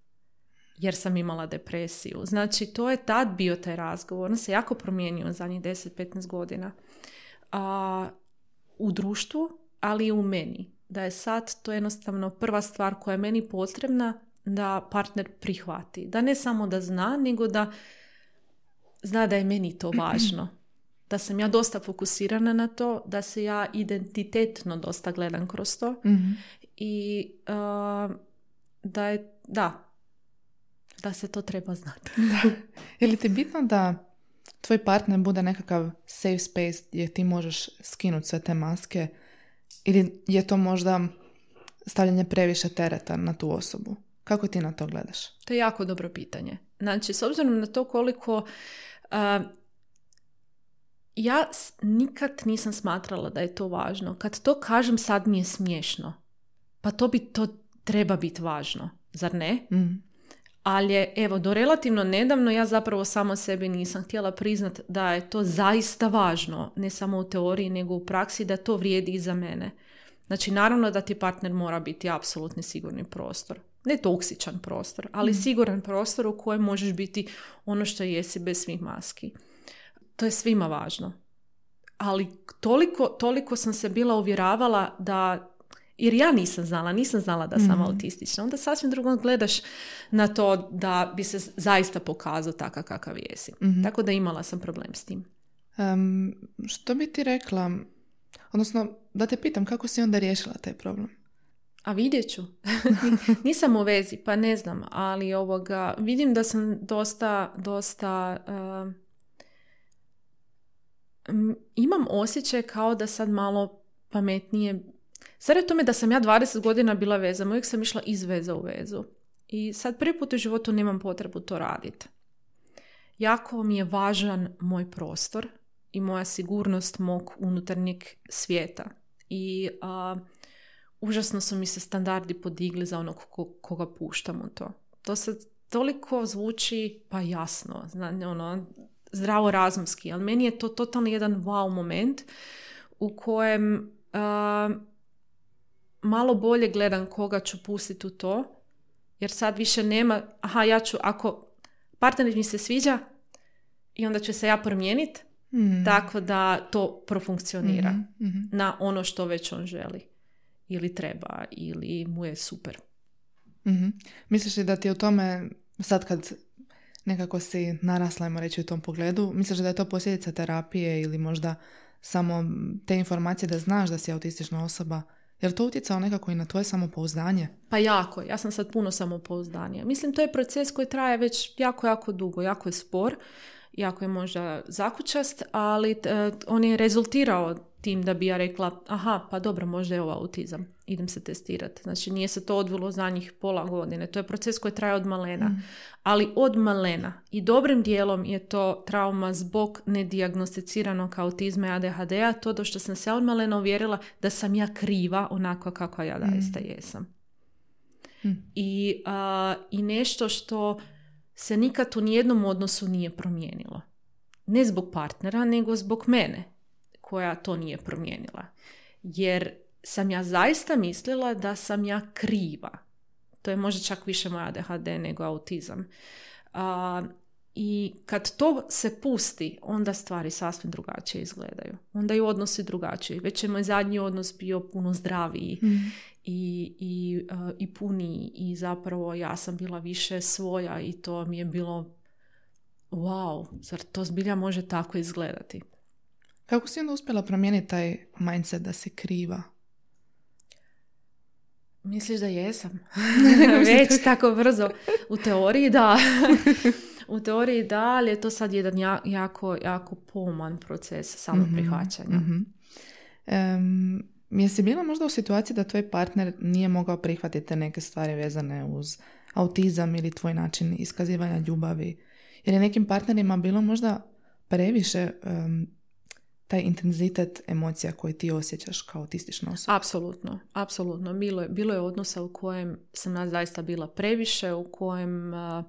jer sam imala depresiju. Znači, to je tad bio taj razgovor. On se jako promijenio u zadnjih 10-15 godina. A, u društvu, ali i u meni. da je sad to jednostavno prva stvar koja je meni potrebna da partner prihvati. Da ne samo da zna, nego da zna da je meni to važno. Da sam ja dosta fokusirana na to, da se ja identitetno dosta gledam kroz to. Mhm. I uh, da je, da, da se to treba znati. Je li ti bitno da tvoj partner bude nekakav safe space gdje ti možeš skinuti sve te maske ili je to možda stavljanje previše tereta na tu osobu? Kako ti na to gledaš? To je jako dobro pitanje. Znači, s obzirom na to koliko... uh, ja nikad nisam smatrala da je to važno. Kad to kažem sad mi je smiješno. Pa to bi to treba biti važno, zar ne? Mhm. Ali je, evo, do relativno nedavno ja zapravo samo sebi nisam htjela priznat da je to zaista važno, ne samo u teoriji, nego u praksi, da to vrijedi i za mene. Znači, naravno da ti partner mora biti apsolutni sigurni prostor. Ne toksičan prostor, ali siguran prostor u kojem možeš biti ono što jesi bez svih maski. To je svima važno. Ali toliko, toliko sam se bila uvjeravala da jer ja nisam znala, nisam znala da sam autistična. Onda sasvim drugo gledaš na to da bi se zaista pokazao takav kakav jesi. Tako da imala sam problem s tim. Em, što bi ti rekla, odnosno da te pitam kako si onda riješila taj problem? A vidjet ću. Nisam u vezi, pa ne znam, ali ovoga, vidim da sam dosta, dosta, uh, imam osjećaj kao da sad malo pametnije, sad je tome da sam ja 20 godina bila vezana, uvijek sam išla iz veza u vezu. I sad prvi put u životu nemam potrebu to raditi. Jako mi je važan moj prostor i moja sigurnost mog unutarnjeg svijeta. I a, užasno su mi se standardi podigli za onog ko- koga puštam u to. To se toliko zvuči pa jasno, zna, ono, zdravo razumski, ali meni je to totalno jedan wow moment u kojem a, malo bolje gledam koga ću pustiti u to, jer sad više nema, aha, ja ću, ako partner mi se sviđa i onda ću se ja promijeniti, Mhm. tako da to profunkcionira Mhm, mhm. na ono što već on želi ili treba ili mu je super. Mhm. Misliš li da ti je u tome, sad kad nekako si narasla, ajmo reći u tom pogledu, misliš da je to posljedica terapije ili možda samo te informacije da znaš da si autistična osoba? Je li to utjecalo nekako i na tvoje samopouzdanje? Pa jako, ja sam sad puno samopouzdanija. Mislim, to je proces koji traje već jako, jako dugo, jako je spor, jako je možda zakučast, ali e, on je rezultirao tim da bi ja rekla, aha, pa dobro, možda je ovo autizam, idem se testirati. Znači, nije se to odvilo zadnjih pola godine, to je proces koji traje od malena. Ali od malena i dobrim dijelom je to trauma zbog nedijagnosticiranog autizma i ADHD-a, to do što sam se od malena uvjerila da sam ja kriva onako kako ja zaista jesam. I, a, I nešto što se nikad u nijednom odnosu nije promijenilo. Ne zbog partnera, nego zbog mene koja to nije promijenila. Jer sam ja zaista mislila da sam ja kriva. To je možda čak više moj ADHD nego autizam. A, I kad to se pusti, onda stvari sasvim drugačije izgledaju. Onda i odnosi drugačiji. Već je moj zadnji odnos bio puno zdraviji i, i, uh, i puniji i zapravo ja sam bila više svoja i to mi je bilo wow, zar to zbilja može tako izgledati? Kako si onda uspjela promijeniti taj mindset da si kriva? Misliš da jesam? Već tako brzo. U teoriji da. U teoriji da, ali je to sad jedan ja- jako, jako poman proces samoprihvaćanja. Mhm. Em, jesi bila možda u situaciji da tvoj partner nije mogao prihvatiti neke stvari vezane uz autizam ili tvoj način iskazivanja ljubavi? Jer je nekim partnerima bilo možda previše em, taj intenzitet emocija koje ti osjećaš kao autistična osoba? Apsolutno, apsolutno. Bilo je, bilo je odnosa u kojem sam ja zaista bila previše, u kojem a,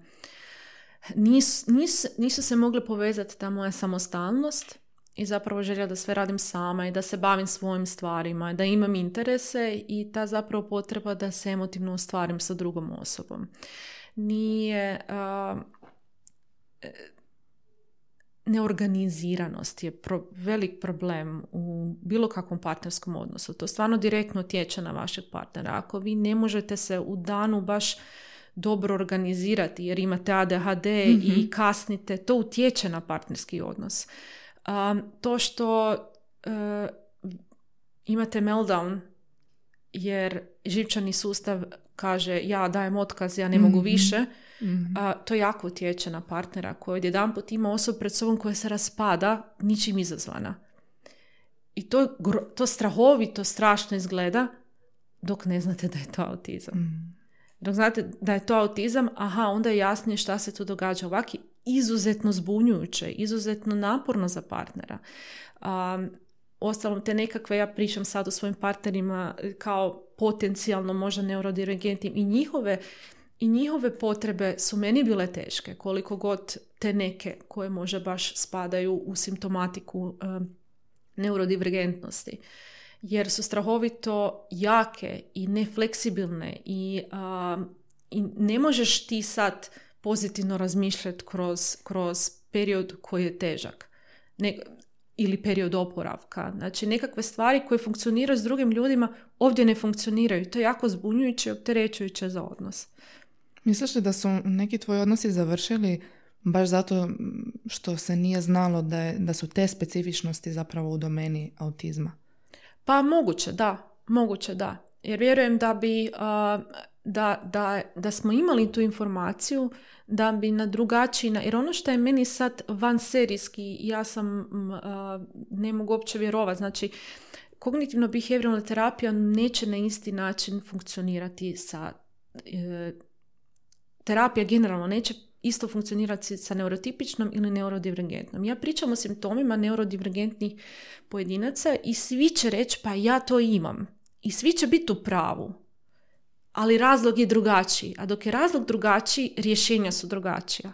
nis, nis- nisu se mogle povezati ta moja samostalnost i zapravo želja da sve radim sama i da se bavim svojim stvarima, da imam interese i ta zapravo potreba da se emotivno ostvarim sa drugom osobom. Nije... a, e, neorganiziranost je pro, velik problem u bilo kakvom partnerskom odnosu. To stvarno direktno utječe na vašeg partnera. Ako vi ne možete se u danu baš dobro organizirati jer imate ADHD i Mhm. kasnite, to utječe na partnerski odnos. Um, to što uh, imate meltdown jer živčani sustav kaže ja dajem otkaz, ja ne mogu Mhm. više, Mhm. a, to jako utječe na partnera koji odjedanput ima osobu pred sobom koja se raspada ničim izazvana. I to, gro- to strahovito, strašno izgleda dok ne znate da je to autizam. Mm. Dok znate da je to autizam, aha, onda je jasnije šta se tu događa. Ovaki izuzetno zbunjujuće, izuzetno naporno za partnera. Um, Ostalom, te nekakve, ja pričam sad o svojim partnerima e, kao potencijalno možda neurodivergentnim i njihove i njihove potrebe su meni bile teške, koliko god te neke koje možda baš spadaju u simptomatiku um, neurodivergentnosti. Jer su strahovito jake i nefleksibilne i, um, i ne možeš ti sad pozitivno razmišljati kroz, kroz period koji je težak. Ne, ili period oporavka. Znači nekakve stvari koje funkcioniraju s drugim ljudima ovdje ne funkcioniraju. To je jako zbunjujuće i opterećujuće za odnos. Misliš li da su neki tvoji odnosi završili baš zato što se nije znalo da, je, da su te specifičnosti zapravo u domeni autizma? Pa moguće, da. Moguće, da. Jer vjerujem da bi a, da, da, da smo imali tu informaciju da bi na drugačiji, na- jer ono što je meni sad van serijski, ja sam, a, ne mogu uopće vjerovati, znači kognitivno behavioralna terapija neće na isti način funkcionirati sa e, terapija generalno neće isto funkcionirati sa neurotipičnom ili neurodivergentnom. Ja pričam o simptomima neurodivergentnih pojedinaca i svi će reći pa ja to imam. I svi će biti u pravu. Ali razlog je drugačiji. A dok je razlog drugačiji, rješenja su drugačija.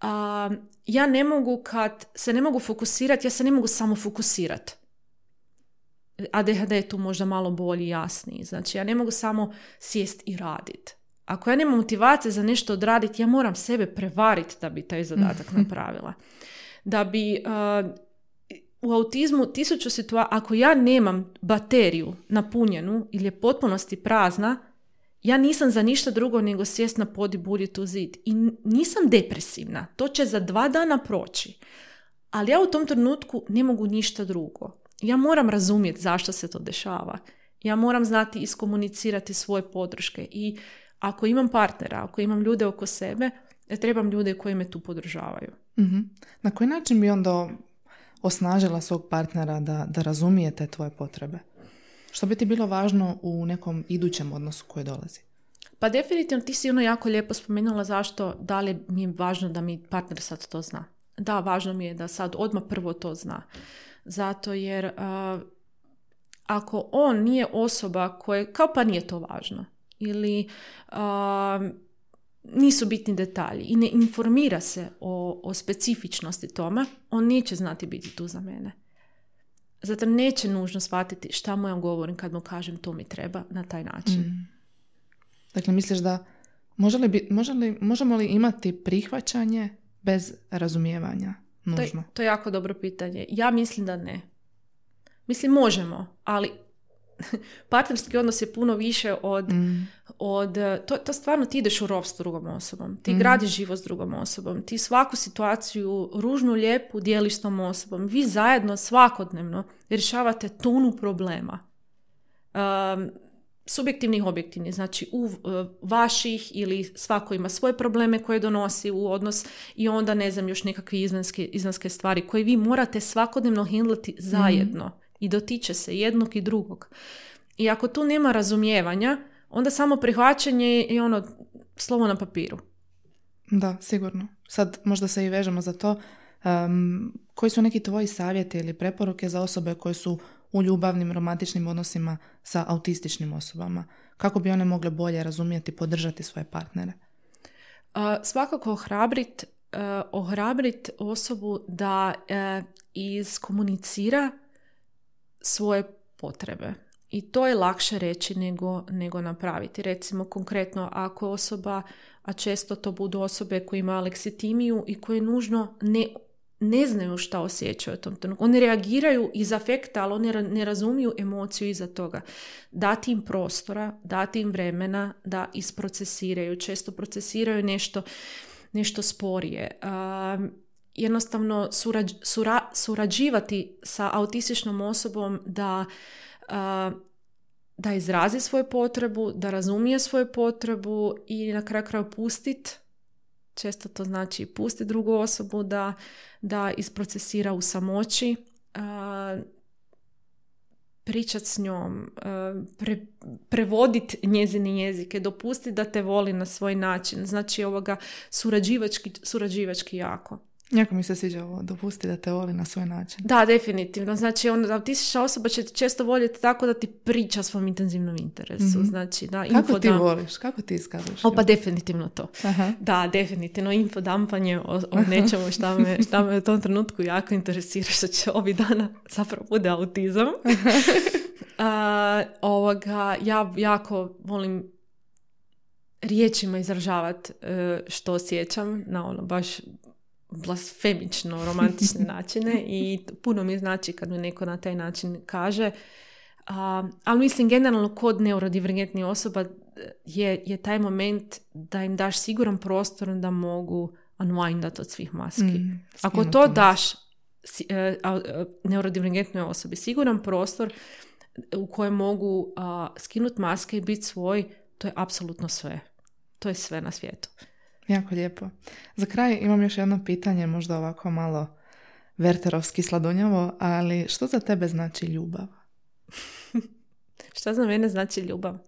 A, ja ne mogu kad se ne mogu fokusirati, ja se ne mogu samo fokusirati. ADHD je tu možda malo bolji i jasniji. Znači, ja ne mogu samo sjest i radit. Ako ja nemam motivacije za nešto odraditi, ja moram sebe prevariti da bi taj zadatak napravila. Da bi uh, u autizmu tisuću situacija, ako ja nemam bateriju napunjenu ili je potpunosti prazna, ja nisam za ništa drugo nego sjest na pod i buljiti u zid. I nisam depresivna. To će za dva dana proći. Ali ja u tom trenutku ne mogu ništa drugo. Ja moram razumjeti zašto se to dešava. Ja moram znati iskomunicirati svoje podrške. I ako imam partnera, ako imam ljude oko sebe, ja trebam ljude koji me tu podržavaju. Mhm. Na koji način bi onda osnažila svog partnera da, da razumije te tvoje potrebe? Što bi ti bilo važno u nekom idućem odnosu koji dolazi? Pa definitivno ti si ono jako lijepo spomenula zašto, da li mi je važno da mi partner sad to zna. Da, važno mi je da sad odmah prvo to zna. Zato jer a, ako on nije osoba koje, kao pa nije to važno. Ili a, nisu bitni detalji i ne informira se o, o specifičnosti tome, on neće znati biti tu za mene. Zato neće nužno shvatiti šta mu ja govorim kad mu kažem to mi treba na taj način. Mm. Dakle, misliš da može li, bi- može li, možemo li imati prihvaćanje bez razumijevanja? To je, Nužno. to je jako dobro pitanje. Ja mislim da ne. Mislim, možemo, ali partnerski odnos je puno više od, Mm. od to, to stvarno ti ideš u rov s drugom osobom. Ti Mhm. gradiš život s drugom osobom. Ti svaku situaciju, ružnu, lijepu, dijeliš s tom osobom. Vi zajedno svakodnevno rješavate tonu problema. Um, subjektivnih, objektivnih, znači u uh, vaših ili svako ima svoje probleme koje donosi u odnos i onda ne znam još nekakve izvanske, izvanske stvari koje vi morate svakodnevno handlati zajedno i dotiče se jednog i drugog. I ako tu nema razumijevanja, onda samo prihvaćanje i ono slovo na papiru. Da, sigurno. Sad možda se i vežemo za to. Um, koji su neki tvoji savjeti ili preporuke za osobe koje su u ljubavnim, romantičnim odnosima sa autističnim osobama? Kako bi one mogle bolje razumjeti i podržati svoje partnere? Uh, svakako ohrabrit, uh, ohrabrit osobu da uh, iskomunicira svoje potrebe. I to je lakše reći nego, nego napraviti. Recimo konkretno ako osoba, a često to budu osobe koje imaju aleksitimiju i koje nužno ne ne znaju šta osjećaju u tom trenutku. Oni reagiraju iz afekta, ali oni ne razumiju emociju iza toga. Dati im prostora, dati im vremena da isprocesiraju. Često procesiraju nešto, nešto sporije. Jednostavno surađivati sa autističnom osobom da da izrazi svoju potrebu, da razumije svoju potrebu i na kraju kraju pustiti često to znači pusti drugu osobu da, da isprocesira u samoći, pričat s njom, pre, prevoditi njezine jezike, dopustiti da te voli na svoj način. Znači ovoga surađivački, surađivački jako. Jako mi se sviđa ovo, dopusti da te voli na svoj način. Da, definitivno. Znači, on, autistična osoba će često voljeti tako da ti priča svom intenzivnom interesu. mm Znači, da, Kako ti voliš? Kako ti iskazuješ? O, pa definitivno to. Aha. Da, definitivno. Infodampanje o, o nečemu šta me, šta me u tom trenutku jako interesira što će ovih dana zapravo bude autizam. uh, ovoga, ja jako volim riječima izražavati uh, što osjećam na ono baš blasfemično romantične načine i puno mi znači kad mi neko na taj način kaže. A, ali mislim generalno kod neurodivergentnih osoba je, je taj moment da im daš siguran prostor da mogu unwindat od svih maski. Mm, Ako to daš e, neurodivergentnoj osobi siguran prostor u kojem mogu skinuti maske i biti svoj, to je apsolutno sve. To je sve na svijetu. Jako lijepo. Za kraj imam još jedno pitanje, možda ovako malo verterovski sladunjavo, ali što za tebe znači ljubav? što za mene znači ljubav?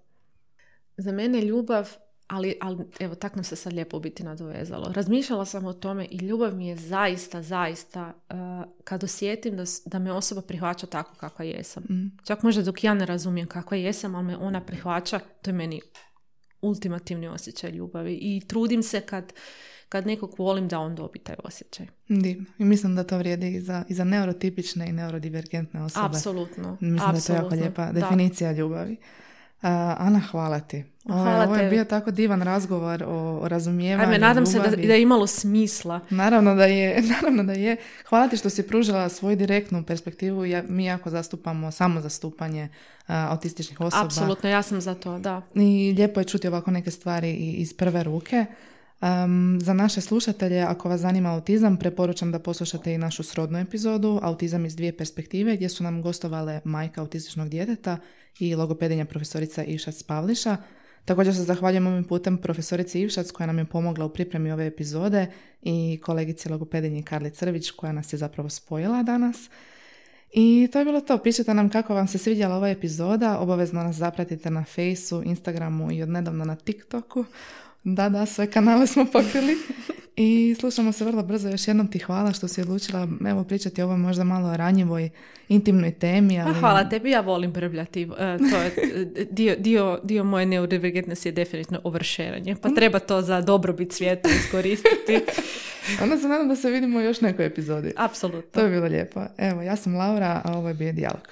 Za mene ljubav, ali, ali evo, tak nam se sad lijepo biti nadovezalo. Razmišljala sam o tome i ljubav mi je zaista, zaista, uh, kad osjetim da, da me osoba prihvaća tako kakva jesam. Mm. Čak možda dok ja ne razumijem kakva jesam, ali me ona prihvaća, to je meni ultimativni osjećaj ljubavi i trudim se kad, kad nekog volim da on dobi taj osjećaj. Divno. I mislim da to vrijedi i za, i za neurotipične i neurodivergentne osobe. Apsolutno. Mislim da je to jako lijepa definicija ljubavi. Uh, Ana, hvala ti. Hvala ovo je bio tako divan razgovor o, o razumijevanju. Ajme, nadam se da, da je imalo smisla. Naravno da je. Naravno da je. Hvala ti što si pružila svoju direktnu perspektivu. Ja, mi jako zastupamo samo zastupanje autističnih osoba. Apsolutno, ja sam za to, da. I lijepo je čuti ovako neke stvari iz prve ruke. Um, za naše slušatelje, ako vas zanima autizam, preporučam da poslušate i našu srodnu epizodu Autizam iz dvije perspektive, gdje su nam gostovale majka autističnog djeteta i logopedinja profesorica Išac Pavliša. Također se zahvaljujem ovim putem profesorici Ivšac koja nam je pomogla u pripremi ove epizode i kolegici logopedinji Karli Crvić koja nas je zapravo spojila danas. I to je bilo to. Pišite nam kako vam se svidjela ova epizoda. Obavezno nas zapratite na Faceu, Instagramu i odnedavno na TikToku. Da, da, sve kanale smo pokrili. I slušamo se vrlo brzo. Još jednom ti hvala što si odlučila evo, pričati o ovoj možda malo ranjivoj, intimnoj temi. Ali... hvala tebi, ja volim brbljati. E, to je, dio, dio, dio moje neurodivergentnosti je definitivno ovršenje. Pa treba to za dobrobit svijeta iskoristiti. Onda se nadam da se vidimo u još nekoj epizodi. Apsolutno. To je bilo lijepo. Evo, ja sam Laura, a ovo je bio Dijalog.